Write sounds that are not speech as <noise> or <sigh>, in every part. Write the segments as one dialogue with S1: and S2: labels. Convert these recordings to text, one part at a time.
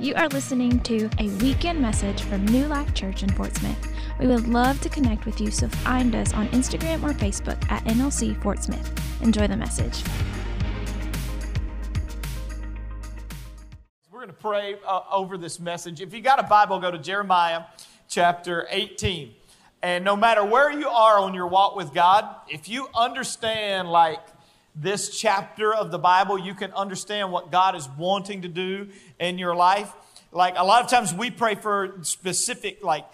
S1: You are listening to a weekend message from New Life Church in Fort Smith. We would love to connect with you, so find us on Instagram or Facebook at NLC Fort Smith. Enjoy the message.
S2: We're going to pray uh, over this message. If you got a Bible, go to Jeremiah chapter 18. And no matter where you are on your walk with God, if you understand like this chapter of the Bible, you can understand what God is wanting to do in your life. Like a lot of times we pray for specific, like,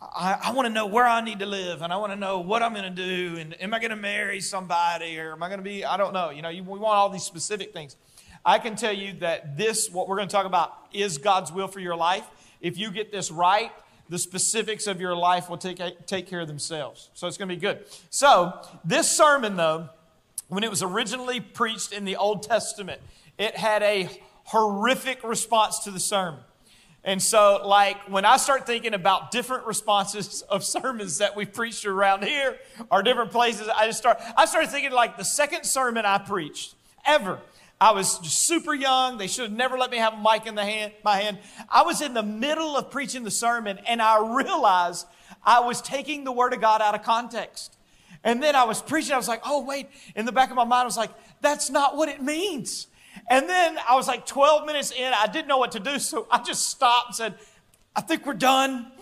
S2: I, I want to know where I need to live and I want to know what I'm going to do and am I going to marry somebody or am I going to be, I don't know. You know, you, we want all these specific things. I can tell you that this, what we're going to talk about, is God's will for your life. If you get this right, the specifics of your life will take, take care of themselves. So it's going to be good. So, this sermon, though, when it was originally preached in the Old Testament, it had a horrific response to the sermon. And so, like, when I start thinking about different responses <laughs> of sermons that we preached around here or different places, I just start, I started thinking like the second sermon I preached ever. I was super young. They should have never let me have a mic in the hand, my hand. I was in the middle of preaching the sermon and I realized I was taking the word of God out of context. And then I was preaching, I was like, oh, wait. In the back of my mind, I was like, that's not what it means. And then I was like 12 minutes in, I didn't know what to do, so I just stopped and said, I think we're done.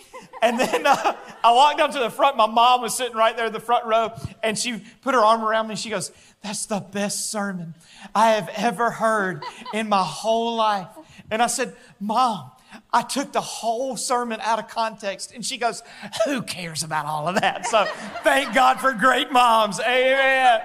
S2: And then uh, I walked down to the front. My mom was sitting right there in the front row, and she put her arm around me. She goes, That's the best sermon I have ever heard in my whole life. And I said, Mom, I took the whole sermon out of context. And she goes, Who cares about all of that? So thank God for great moms. Amen.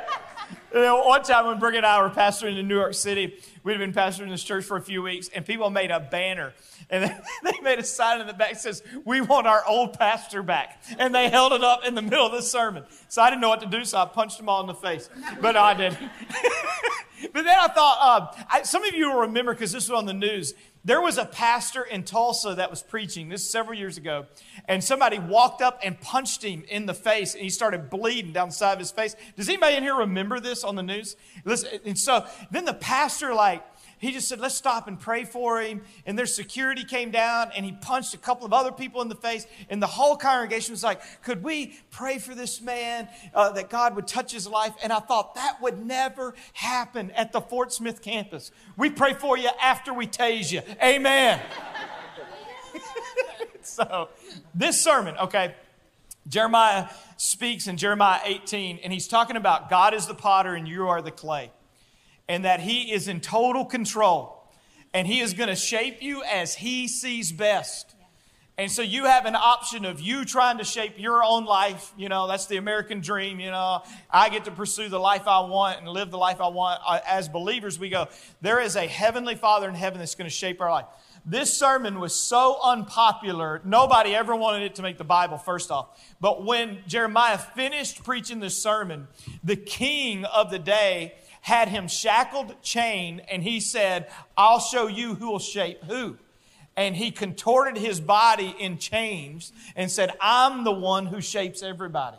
S2: You know, one time when Brick and I were pastoring in New York City, we'd been pastoring this church for a few weeks, and people made a banner. And <laughs> they made a sign in the back that says, We want our old pastor back. And they held it up in the middle of the sermon. So I didn't know what to do, so I punched them all in the face. But I didn't. <laughs> but then I thought, uh, I, some of you will remember, because this was on the news, there was a pastor in Tulsa that was preaching, this several years ago, and somebody walked up and punched him in the face, and he started bleeding down the side of his face. Does anybody in here remember this on the news? Listen, and so then the pastor, like, he just said, let's stop and pray for him. And their security came down and he punched a couple of other people in the face. And the whole congregation was like, could we pray for this man uh, that God would touch his life? And I thought that would never happen at the Fort Smith campus. We pray for you after we tase you. Amen. <laughs> so, this sermon, okay, Jeremiah speaks in Jeremiah 18, and he's talking about God is the potter and you are the clay and that He is in total control. And He is going to shape you as He sees best. And so you have an option of you trying to shape your own life. You know, that's the American dream. You know, I get to pursue the life I want and live the life I want. As believers, we go, there is a heavenly Father in heaven that's going to shape our life. This sermon was so unpopular, nobody ever wanted it to make the Bible, first off. But when Jeremiah finished preaching this sermon, the king of the day had him shackled, chained, and he said, I'll show you who will shape who. And he contorted his body in chains and said, I'm the one who shapes everybody.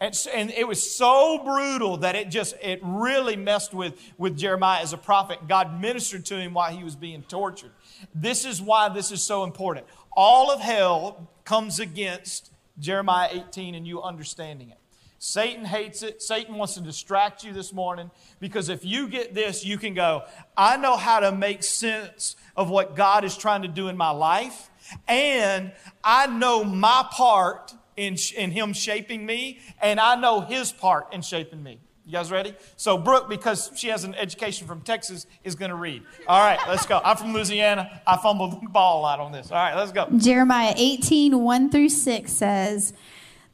S2: And, and, it was so brutal that it just it really messed with, with jeremiah as a prophet god ministered to him while he was being tortured this is why this is so important all of hell comes against jeremiah 18 and you understanding it Satan hates it. Satan wants to distract you this morning because if you get this, you can go, I know how to make sense of what God is trying to do in my life, and I know my part in, in Him shaping me, and I know His part in shaping me. You guys ready? So, Brooke, because she has an education from Texas, is going to read. All right, let's go. I'm from Louisiana. I fumbled the ball a lot on this. All right, let's go.
S3: Jeremiah 18, 1 through 6 says,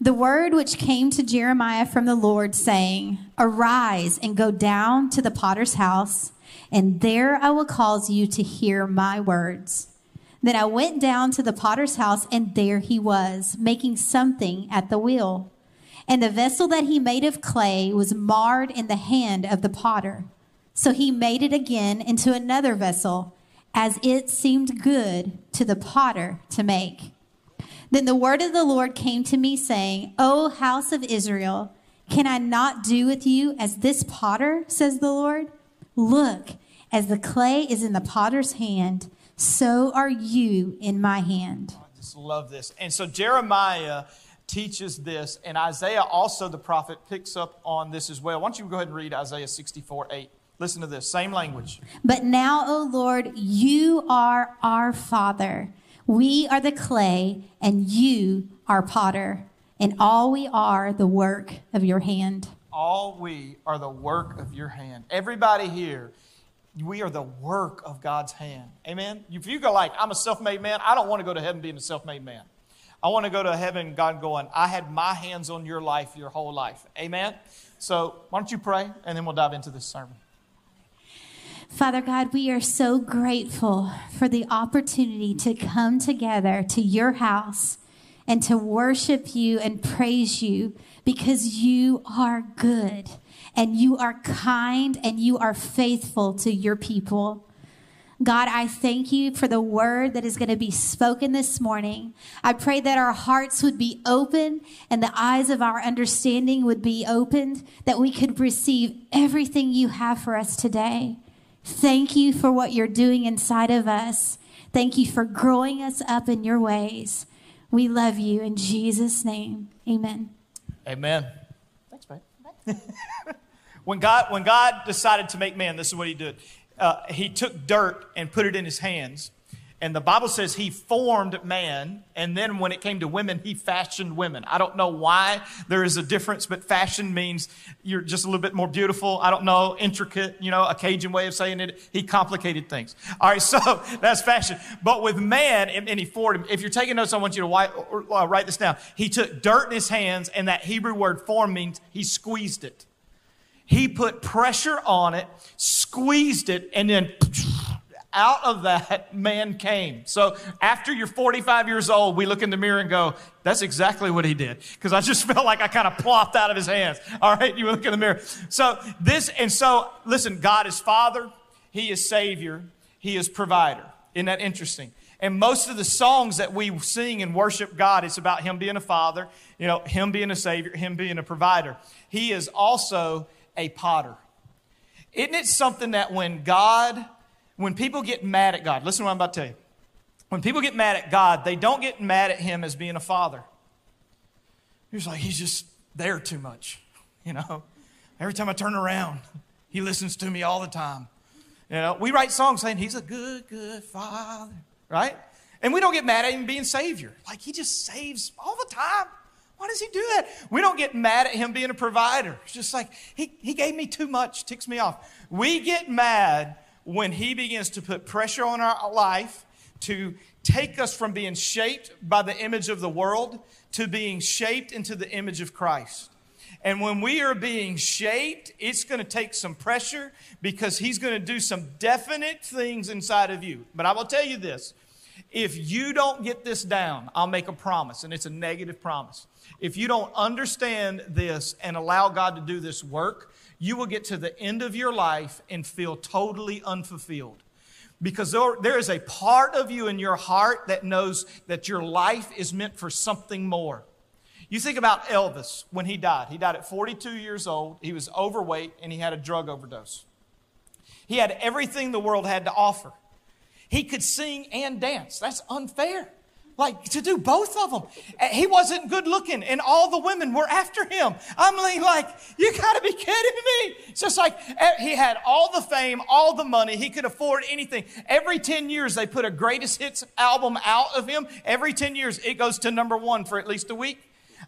S3: the word which came to Jeremiah from the Lord, saying, Arise and go down to the potter's house, and there I will cause you to hear my words. Then I went down to the potter's house, and there he was, making something at the wheel. And the vessel that he made of clay was marred in the hand of the potter. So he made it again into another vessel, as it seemed good to the potter to make. Then the word of the Lord came to me, saying, O house of Israel, can I not do with you as this potter, says the Lord? Look, As the clay is in the potter's hand, so are you in my hand.
S2: I just love this. And so Jeremiah teaches this, and Isaiah also, the prophet, picks up on this as well. Why don't you go ahead and read Isaiah 64 8? Listen to this, same language.
S3: But now, O Lord, you are our Father. We are the clay, and you are potter, and all we are the work of your hand.
S2: All we are the work of your hand. Everybody here, we are the work of God's hand. Amen? If you go like, I'm a self made man, I don't want to go to heaven being a self made man. I want to go to heaven, God going, I had my hands on your life your whole life. Amen? So why don't you pray, and then we'll dive into this sermon.
S3: Father God, we are so grateful for the opportunity to come together to your house and to worship you and praise you because you are good and you are kind and you are faithful to your people. God, I thank you for the word that is going to be spoken this morning. I pray that our hearts would be open and the eyes of our understanding would be opened, that we could receive everything you have for us today. Thank you for what you're doing inside of us. Thank you for growing us up in your ways. We love you in Jesus' name. Amen.
S2: Amen. Thanks, babe. <laughs> when God when God decided to make man, this is what he did. Uh, he took dirt and put it in his hands. And the Bible says he formed man, and then when it came to women, he fashioned women. I don't know why there is a difference, but fashion means you're just a little bit more beautiful. I don't know, intricate, you know, a Cajun way of saying it. He complicated things. All right, <laughs> so that's fashion. But with man, and, he formed him. If you're taking notes, I want you to write, uh, write this down. He took dirt in his hands, and that Hebrew word form means he squeezed it. He put pressure on it, squeezed it, and then <laughs> out of that man came. So after you're 45 years old, we look in the mirror and go, that's exactly what he did. Because I just <laughs> felt like I kind of plopped out of his hands. All right, you look in the mirror. So this, and so listen, God is Father, He is Savior, He is Provider. Isn't that interesting? And most of the songs that we sing and worship God, it's about Him being a Father, you know, Him being a Savior, Him being a provider. He is also a potter. Isn't it something that when God when people get mad at God, listen to what I'm about to tell you. When people get mad at God, they don't get mad at Him as being a father. He's like, He's just there too much. <laughs> You know, every time I turn around, He listens to me all the time. You know, we write songs saying He's a good, good father, right? And we don't get mad at Him being Savior. Like, He just saves all the time. Why does he do that? We don't get mad at him being a provider. It's just like, he, he gave me too much, ticks me off. We get mad when He begins to put pressure on our life to take us from being shaped by the image of the world to being shaped into the image of Christ. And when we are being shaped, it's going to take some pressure because He's going to do some definite things inside of you. But I will tell you this if you don't get this down, I'll make a promise, and it's a negative promise. If you don't understand this and allow God to do this work, you will get to the end of your life and feel totally unfulfilled. Because there, there is a part of you in your heart that knows that your life is meant for something more. You think about Elvis when he died. He died at 42 years old. He was overweight and he had a drug overdose. He had everything the world had to offer. He could sing and dance. That's unfair. Like to do both of them. He wasn't good looking, and all the women were after him. I'm like, you gotta be kidding me. It's just like eh, he had all the fame, all the money, he could afford anything. Every 10 years, they put a greatest hits album out of him. Every 10 years, it goes to number one for at least a week.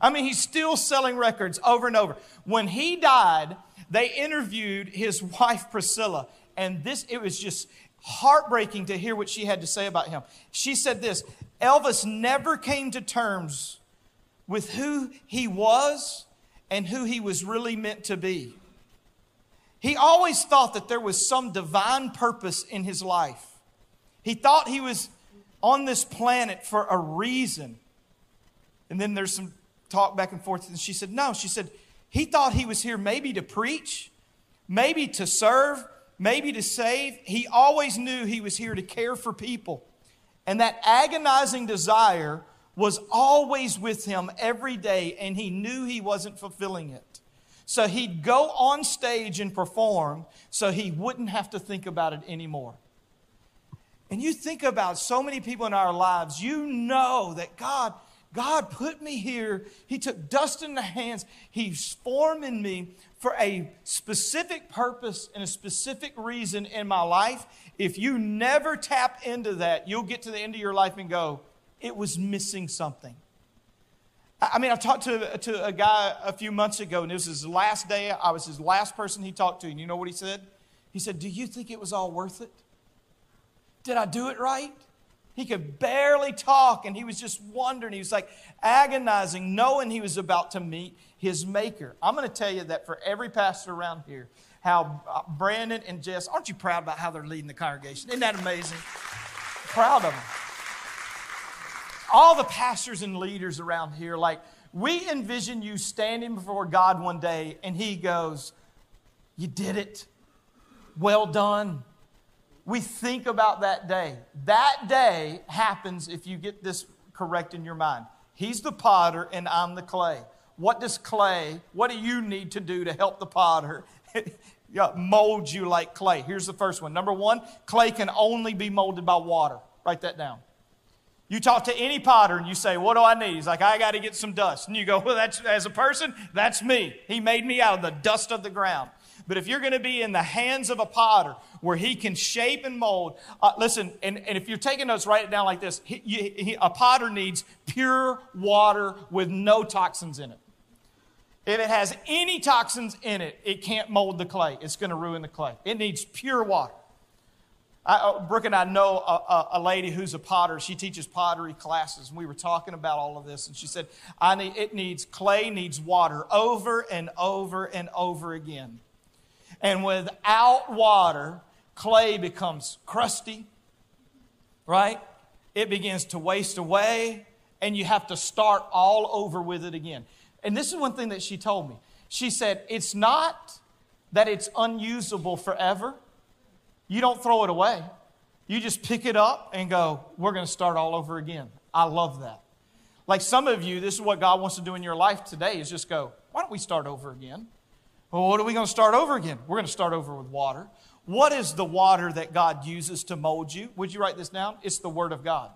S2: I mean, he's still selling records over and over. When he died, they interviewed his <laughs> wife, Priscilla, and this, it was just, heartbreaking to hear what she had to say about him. She said this Elvis never came to terms with who he was and who he was really meant to be. He always thought that there was some divine purpose in his life. He thought he was on this planet for a reason. And then there's some talk back and forth. And she said, No. She said, He thought he was here maybe to preach, maybe to serve, maybe to save. He always knew he was here to care for people. And that agonizing desire was always with him every day, and he knew he wasn't fulfilling it. So he'd go on stage and perform so he wouldn't have to think about it anymore. And you think about so many people in our lives, you know that God, God put me here. He took dust in the hands. He's forming me for a specific purpose and a specific reason in my life. If you never tap into that, you'll get to the end of your life and go, it was missing something. I mean, I talked to, to a guy a few months ago, and it was his last day. I was his last person he talked to, and you know what he said? He said, Do you think it was all worth it? Did I do it right? He could barely talk, and he was just wondering. He was like agonizing, knowing he was about to meet his maker. I'm going to tell you that for every pastor around here, how uh, Brandon and Jess, aren't you proud about how they're leading the congregation? Isn't that amazing? proud of them. All the pastors and leaders around here, like, we envision you standing before God one day, and He goes, You did it. Well done we think about that day. That day happens if you get this correct in your mind. He's the potter and I'm the clay. What does clay, what do you need to do to help the potter <laughs> mold you like clay? Here's the first one. Number one, clay can only be molded by water. Write that down. You talk to any potter and you say, What do I need? He's like, I got to get some dust. And you go, Well, that's, as a person, that's me. He made me out of the dust of the ground. But if you're going to be in the hands of a potter where he can shape and mold, uh, listen, and, and if you're taking notes, write it down like this. He, he, a potter needs pure water with no toxins in it. If it has any toxins in it, it can't mold the clay. It's going to ruin the clay. It needs pure water. I, uh, Brooke and I know a, a, a, lady who's a potter. She teaches pottery classes, and we were talking about all of this. And she said, "I need it needs clay needs water over and over and over again." And without water, clay becomes crusty, right? It begins to waste away, and you have to start all over with it again. And this is one thing that she told me. She said, It's not that it's unusable forever, you don't throw it away. You just pick it up and go, We're going to start all over again. I love that. Like some of you, this is what God wants to do in your life today is just go, Why don't we start over again? Well, what are we going to start over again? We're going to start over with water. What is the water that God uses to mold you? Would you write this down? It's the Word of God.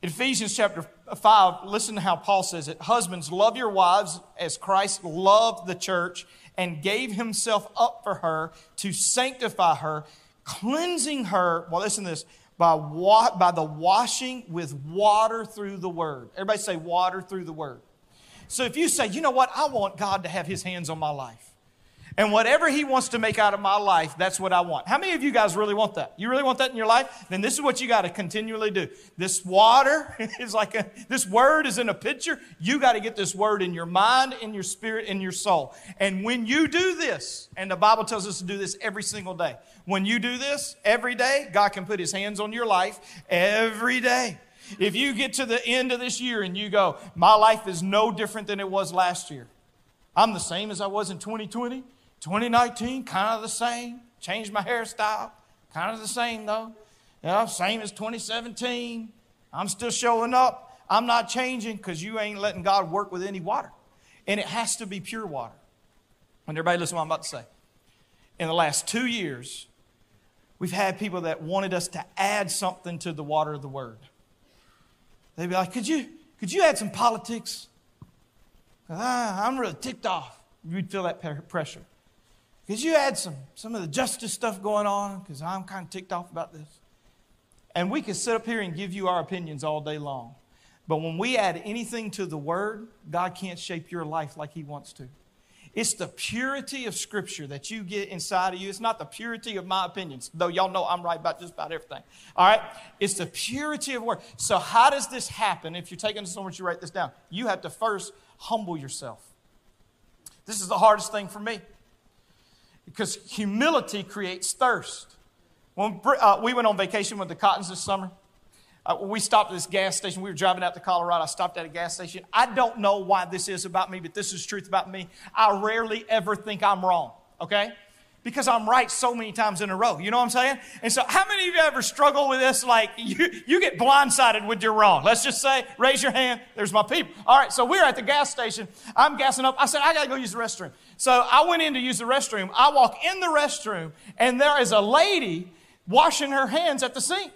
S2: In Ephesians chapter 5, listen to how Paul says it. Husbands, love your wives as Christ loved the church and gave himself up for her to sanctify her, cleansing her, well, listen to this, by, wa- by the washing with water through the word. Everybody say water through the word. So if you say, you know what, I want God to have his hands on my life. And whatever he wants to make out of my life, that's what I want. How many of you guys really want that? You really want that in your life? Then this is what you got to continually do. This water <laughs> is like a, this word is in a pitcher. You got to get this word in your mind, in your spirit, in your soul. And when you do this, and the Bible tells us to do this every single day, when you do this every day, God can put his hands on your life every day. If you get to the end of this year and you go, my life is no different than it was last year. I'm the same as I was in 2020, 2019, kind of the same. Changed my hairstyle, kind of the same though. Yeah, same as 2017. I'm still showing up. I'm not changing because you ain't letting God work with any water. And it has to be pure water. And everybody listen to what I'm about to say. In the last two years, we've had people that wanted us to add something to the water of the word. They'd be like, could you, could you add some politics? Ah, I'm really ticked off. You'd feel that pressure. Could you add some, some of the justice stuff going on? Because I'm kind of ticked off about this. And we could sit up here and give you our opinions all day long. But when we add anything to the Word, God can't shape your life like He wants to. It's the purity of Scripture that you get inside of you. It's not the purity of my opinions, though y'all know I'm right about just about everything. All right? It's the purity of Word. So, how does this happen? If you're taking so much, you write this down. You have to first humble yourself. This is the hardest thing for me because humility creates thirst. When uh, we went on vacation with the Cottons this summer, uh, we stopped at this gas station. We were driving out to Colorado. I stopped at a gas station. I don't know why this is about me, but this is truth about me. I rarely ever think I'm wrong, okay? because I'm right so many times in a row. You know what I'm saying? And so, how many of you ever struggle with this? Like, <laughs> you, you get blindsided with your wrong. Let's just say, raise your hand. There's my people. All right, so we're at the gas station. I'm gassing up. I said, I got to go use the restroom. So I went in to use the restroom. I walk in the restroom, and there is a lady washing her hands at the sink.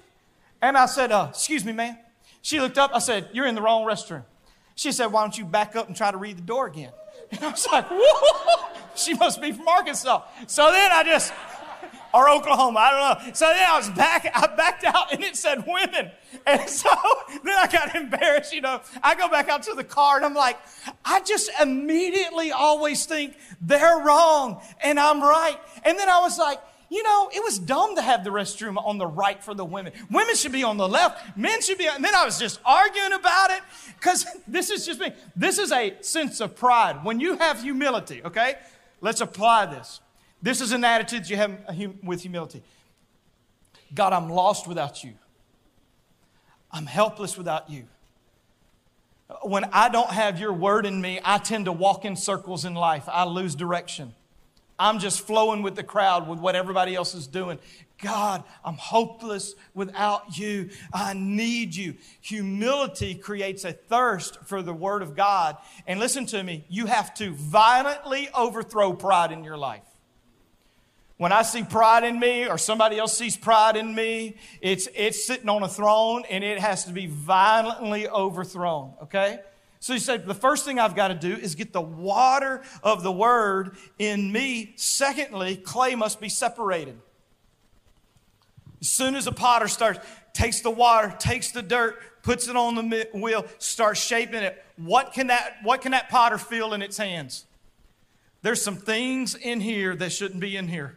S2: And I said, uh, Excuse me, ma'am. She looked up. I said, You're in the wrong restroom. She said, Why don't you back up and try to read the door again? <laughs> And I was like, Whoa, she must be from Arkansas. So then I just, or Oklahoma, I don't know. So then I was back, I backed out and it said women. And so <laughs> then I got embarrassed, you know. I go back out to the car and I'm like, I just immediately always think they're wrong and I'm right. And then I was like, you know, it was dumb to have the restroom on the right for the women. Women should be on the left. Men should be. And then I was just arguing about it because <laughs> this is just me. This is a sense of pride. When you have humility, okay? Let's apply this. This is an attitude you have uh, with humility. God, I'm lost without you. I'm helpless without you. When I don't have your word in me, I tend to walk in circles in life. I lose direction. I'm just flowing with the crowd with what everybody else is doing. God, I'm hopeless without you. I need you. Humility creates a thirst for the Word of God. And listen to me, you have to violently overthrow pride in your life. When I see pride in me or somebody else sees pride in me, it's, it's sitting on a throne and it has to be violently overthrown, okay? So he said, the first thing I've got to do is get the water of the word in me. Secondly, clay must be separated. As soon as a potter starts, takes the water, takes the dirt, puts it on the wheel, starts shaping it, what can that, what can that potter feel in its hands? There's some things in here that shouldn't be in here.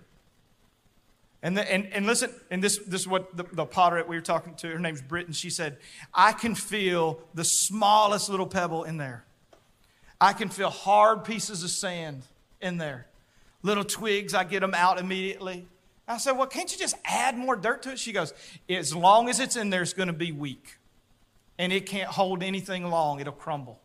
S2: And, the, and, and listen, and this, this is what the, the potter we were talking to, her name's Britt, and she said, I can feel the smallest little pebble in there. I can feel hard pieces of sand in there. Little twigs, I get them out immediately. I said, Well, can't you just add more dirt to it? She goes, As long as it's in there, it's going to be weak. And it can't hold anything long, it'll crumble.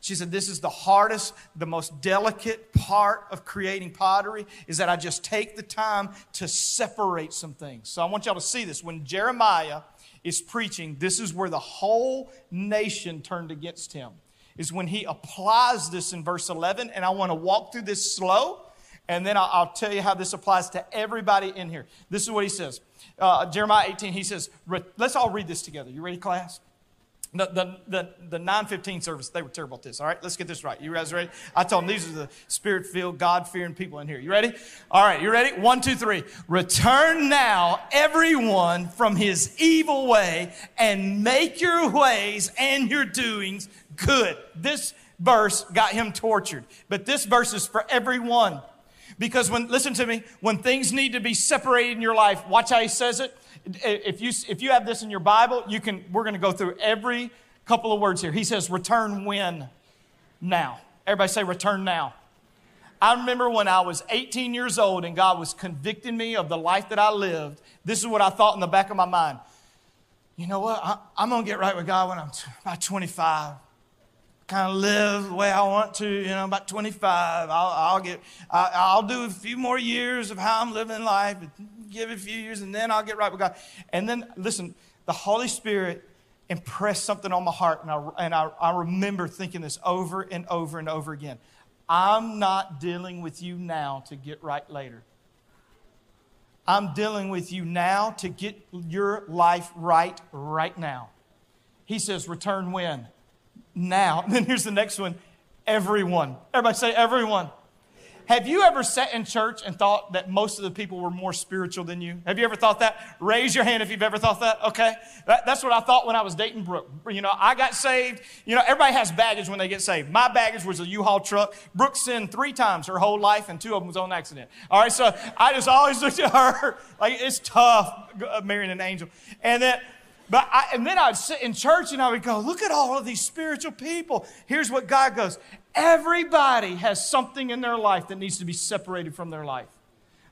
S2: She said, This is the hardest, the most delicate part of creating pottery is that I just take the time to separate some things. So I want y'all to see this. When Jeremiah is preaching, this is where the whole nation turned against him, is when he applies this in verse 11. And I want to walk through this slow, and then I'll, I'll tell you how this applies to everybody in here. This is what he says. Uh, Jeremiah 18, he says, Let's all read this together. You ready, class? The, the, the, the 915 service, they were terrible at this. All right, let's get this right. You guys ready? I told them these are the spirit filled, God fearing people in here. You ready? All right, you ready? One, two, three. Return now, everyone, from his evil way and make your ways and your doings good. This verse got him tortured, but this verse is for everyone. Because when, listen to me, when things need to be separated in your life, watch how he says it. If you, if you have this in your Bible, you can, we're going to go through every couple of words here. He says, return when? Now. Everybody say, return now. I remember when I was 18 years old and God was convicting me of the life that I lived. This is what I thought in the back of my mind. You know what? I, am going to get right with God when I'm t- about 25 kind of live the way I want to. You know, about 25, I'll, I'll get, I, will do a few more years of how I'm living life, give it a few years, and then I'll get right with God. And then, listen, the Holy Spirit impressed something on my heart, and I, and I, I remember thinking this over and over and over again. I'm not dealing with you now to get right later. I'm dealing with you now to get your life right right now. He says, return when? Now. <laughs> And then here's the next one everyone. Everybody say, everyone. Have you ever sat in church and thought that most of the people were more spiritual than you? Have you ever thought that? Raise your hand if you've ever thought that. Okay. That, that's what I thought when I was dating Brooke. You know, I got saved. You know, everybody has baggage when they get saved. My baggage was a U-Haul truck. Brooke sinned three times her whole life, and two of them was on accident. All right. So I just always looked at her <laughs> like it's tough uh, marrying an angel. And then, but I, and then I'd sit in church and I would go, look at all of these spiritual people. Here's what God goes. Everybody has something in their life that needs to be separated from their life.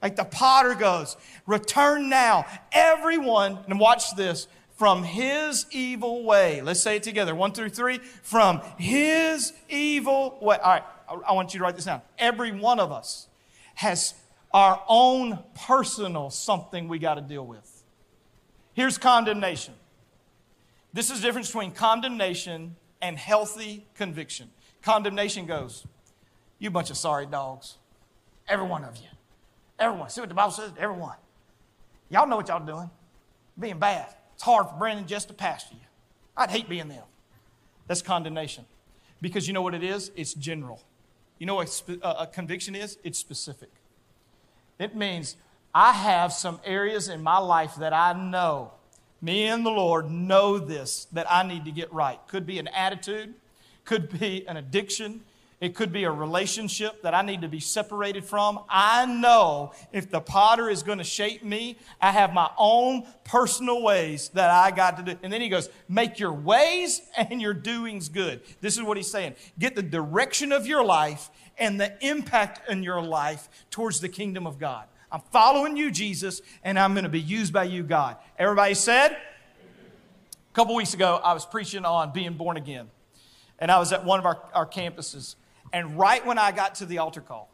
S2: Like the potter goes, return now, everyone, and watch this, from his evil way. Let's say it together. One through three. From his evil way. All right, I want you to write this down. Every one of us has our own personal something we got to deal with. Here's condemnation. This is the difference between condemnation and healthy conviction. Condemnation goes, You bunch of sorry dogs. Every one of you. Everyone. See what the Bible says? Everyone. Y'all know what y'all doing. Being bad. It's hard for Brandon just to pastor you. I'd hate being them. That's condemnation. Because you know what it is? It's general. You know what uh, a conviction is? It's specific. It means I have some areas in my life that I know, me and the Lord know this, that I need to get right. Could be an attitude, could be an addiction, it could be a relationship that I need to be separated from. I know if the potter is going to shape me, I have my own personal ways that I got to do. And then he goes, Make your ways and your doings good. This is what he's saying. Get the direction of your life and the impact in your life towards the kingdom of God. I'm following you, Jesus, and I'm going to be used by you, God. Everybody said? A couple weeks ago, I was preaching on being born again. And I was at one of our, our campuses. And right when I got to the altar call,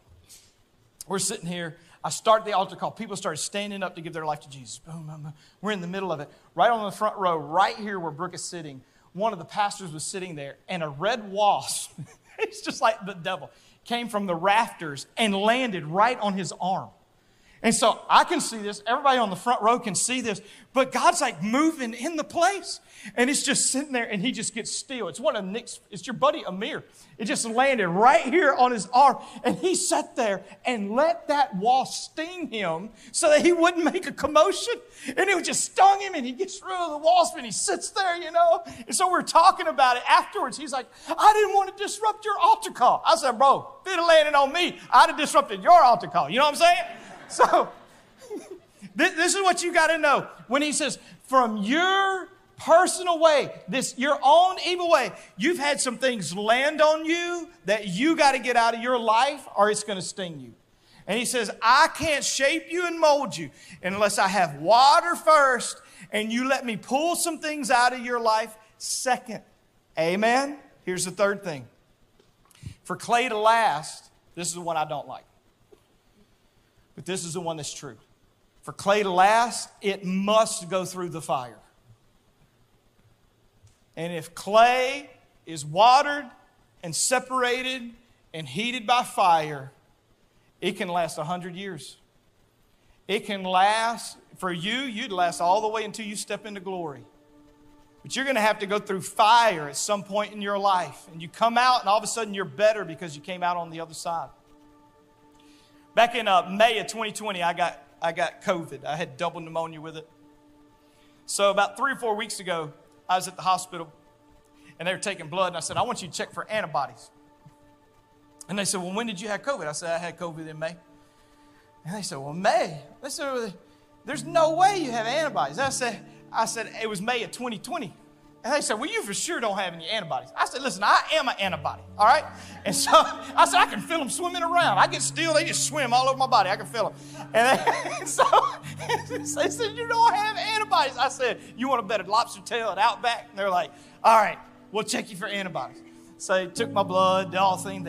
S2: we're sitting here. I start the altar call. People started standing up to give their life to Jesus. Boom, boom, boom. We're in the middle of it. Right on the front row, right here where Brooke is sitting, one of the pastors was sitting there, and a red wasp, <laughs> it's just like the devil, came from the rafters and landed right on his arm. And so I can see this. Everybody on the front row can see this. But God's like moving in the place. And it's just sitting there and he just gets still. It's one of Nick's, it's your buddy Amir. It just landed right here on his arm. And he sat there and let that wasp sting him so that he wouldn't make a commotion. And it just stung him and he gets rid of the wasp and he sits there, you know. And so we're talking about it afterwards. He's like, I didn't want to disrupt your altar call. I said, bro, if it landed on me, I'd have disrupted your altar call. You know what I'm saying? <laughs> So, this is what you got to know. When he says, from your personal way, this your own evil way, you've had some things land on you that you got to get out of your life or it's going to sting you. And he says, I can't shape you and mold you unless I have water first and you let me pull some things out of your life second. Amen. Here's the third thing. For clay to last, this is the one I don't like. But this is the one that's true. For clay to last, it must go through the fire. And if clay is watered and separated and heated by fire, it can last 100 years. It can last, for you, you'd last all the way until you step into glory. But you're going to have to go through fire at some point in your life. And you come out, and all of a sudden you're better because you came out on the other side. Back in uh, May of 2020, I got, I got COVID. I had double pneumonia with it. So, about three or four weeks ago, I was at the hospital and they were taking blood, and I said, I want you to check for antibodies. And they said, Well, when did you have COVID? I said, I had COVID in May. And they said, Well, May? They said, There's no way you have antibodies. I said, I said, It was May of 2020. And they said, Well, you for sure don't have any antibodies. I said, Listen, I am an antibody, all right? And so <laughs> I said, I can feel them swimming around. I get still, they just swim all over my body. I can feel them. And, they, <laughs> and so <laughs> they said, You don't have antibodies. I said, You want a better lobster tail at Outback? And they're like, All right, we'll check you for antibodies. So they took my blood, did all the things.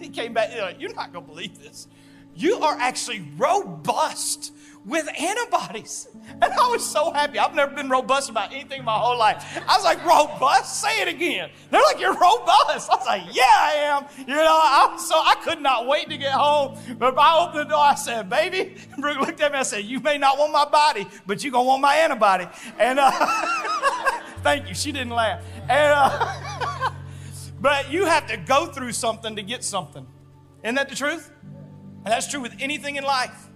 S2: They came back, You're not going to believe this. You are actually robust with antibodies. <laughs> And I was so happy. I've never been robust about anything my whole life. I was like, robust? Say it again. They're like, you're robust. I was like, yeah, I am. You know, I, so I could not wait to get home. But I opened the door, I said, baby, <laughs> Brooke looked at me, I said, you may not want my body, but you're going to want my antibody. And uh, <laughs> thank you. She didn't laugh. And, uh, but you have to go through something to get something. Isn't that the truth? And that's true with anything in life.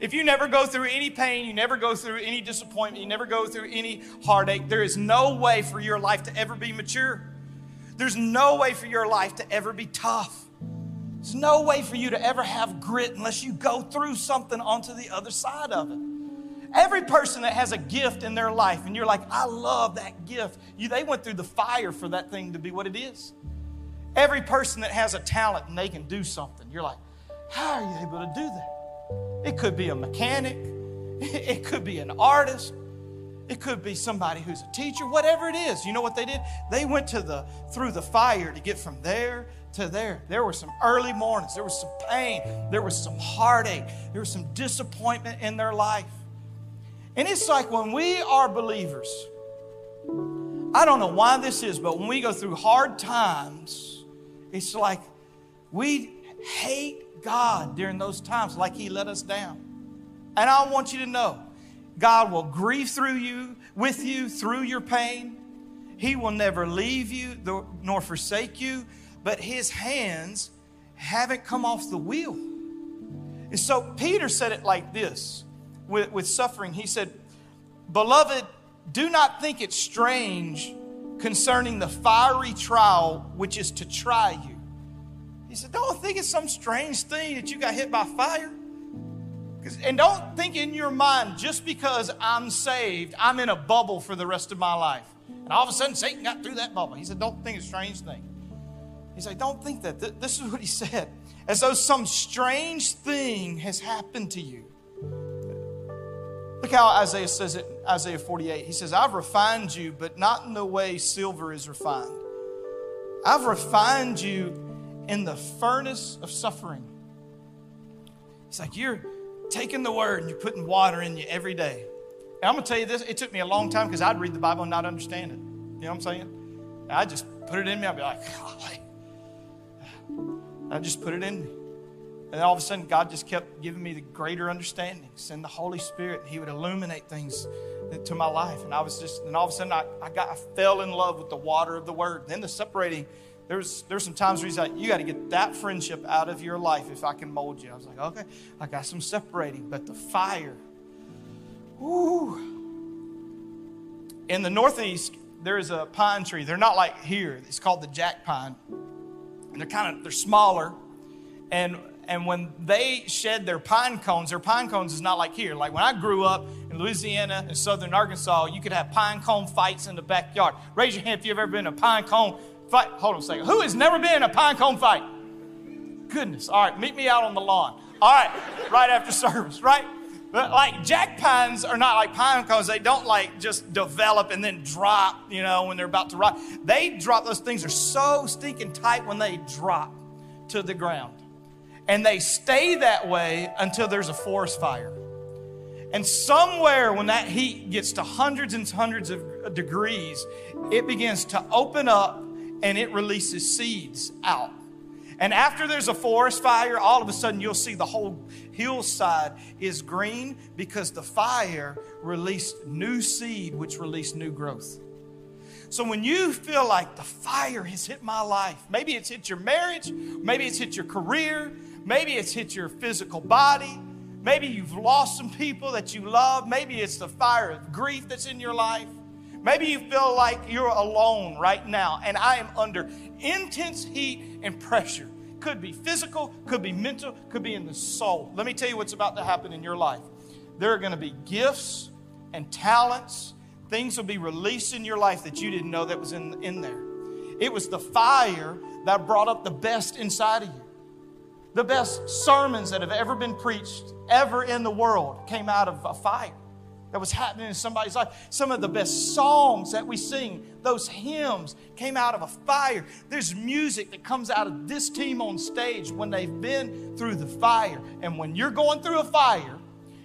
S2: If you never go through any pain, you never go through any disappointment, you never go through any heartache, there is no way for your life to ever be mature. There's no way for your life to ever be tough. There's no way for you to ever have grit unless you go through something onto the other side of it. Every person that has a gift in their life, and you're like, I love that gift, you, they went through the fire for that thing to be what it is. Every person that has a talent and they can do something, you're like, how are you able to do that? It could be a mechanic, <laughs> it could be an artist, it could be somebody who's a teacher, whatever it is. You know what they did? They went to the through the fire to get from there to there. There were some early mornings, there was some pain, there was some heartache, there was some disappointment in their life. And it's like when we are believers, I don't know why this is, but when we go through hard times, it's like we hate God during those times, like He let us down. And I want you to know God will grieve through you, with you, through your pain. He will never leave you nor forsake you, but His hands haven't come off the wheel. And so Peter said it like this with, with suffering. He said, Beloved, do not think it strange concerning the fiery trial which is to try you. He said, Don't think it's some strange thing that you got hit by fire. And don't think in your mind, just because I'm saved, I'm in a bubble for the rest of my life. And all of a sudden, Satan got through that bubble. He said, Don't think it's a strange thing. He said, Don't think that. This is what he said. As though some strange thing has happened to you. Look how Isaiah says it, Isaiah 48. He says, I've refined you, but not in the way silver is refined. I've refined you in the furnace of suffering. It's like you're taking the word and you're putting water in you every day. And I'm going to tell you this, it took me a long time because I'd read the Bible and not understand it. You know what I'm saying? I'd just put it in me. I'd be like, oh, I just put it in me. And all of a sudden, God just kept giving me the greater understanding. Send the Holy Spirit, and He would illuminate things to my life. And I was just, and all of a sudden, I, I got, I fell in love with the water of the Word. Then the separating, there's there's some times where He's like, you got to get that friendship out of your life if I can mold you. I was like, okay, I got some separating, but the fire, whoo. In the Northeast, there is a pine tree. They're not like here. It's called the jack pine, and they're kind of they're smaller, and and when they shed their pine cones, their pine cones is not like here. Like when I grew up in Louisiana and southern Arkansas, you could have pine cone fights in the backyard. Raise your hand if you've ever been a pine cone fight. Hold on a second. Who has never been in a pine cone fight? Goodness. All right, meet me out on the lawn. All right, right after <laughs> service, right? But like jack pines are not like pine cones. They don't like just develop and then drop, you know, when they're about to rot. They drop, those things are so stinking tight when they drop to the ground. And they stay that way until there's a forest fire. And somewhere when that heat gets to hundreds and hundreds of degrees, it begins to open up and it releases seeds out. And after there's a forest fire, all of a sudden you'll see the whole hillside is green because the fire released new seed, which released new growth. So when you feel like the fire has hit my life, maybe it's hit your marriage, maybe it's hit your career, Maybe it's hit your physical body. Maybe you've lost some people that you love. Maybe it's the fire of grief that's in your life. Maybe you feel like you're alone right now and I am under intense heat and pressure. Could be physical, could be mental, could be in the soul. Let me tell you what's about to happen in your life. There are going to be gifts and talents. Things will be released in your life that you didn't know that was in, in there. It was the fire that brought up the best inside of you. The best sermons that have ever been preached, ever in the world, came out of a fire that was happening in somebody's life. Some of the best songs that we sing, those hymns, came out of a fire. There's music that comes out of this team on stage when they've been through the fire. And when you're going through a fire,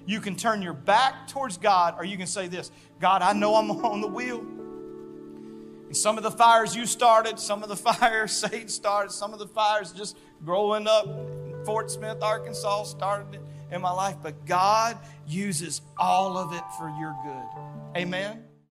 S2: you can turn your back towards God or you can say this God, I know I'm <laughs> on the wheel. And some of the fires you started, some of the <laughs> fires Satan started, some of the fires just growing up in Fort Smith, Arkansas, started in my life. But God uses all of it for your good. Amen.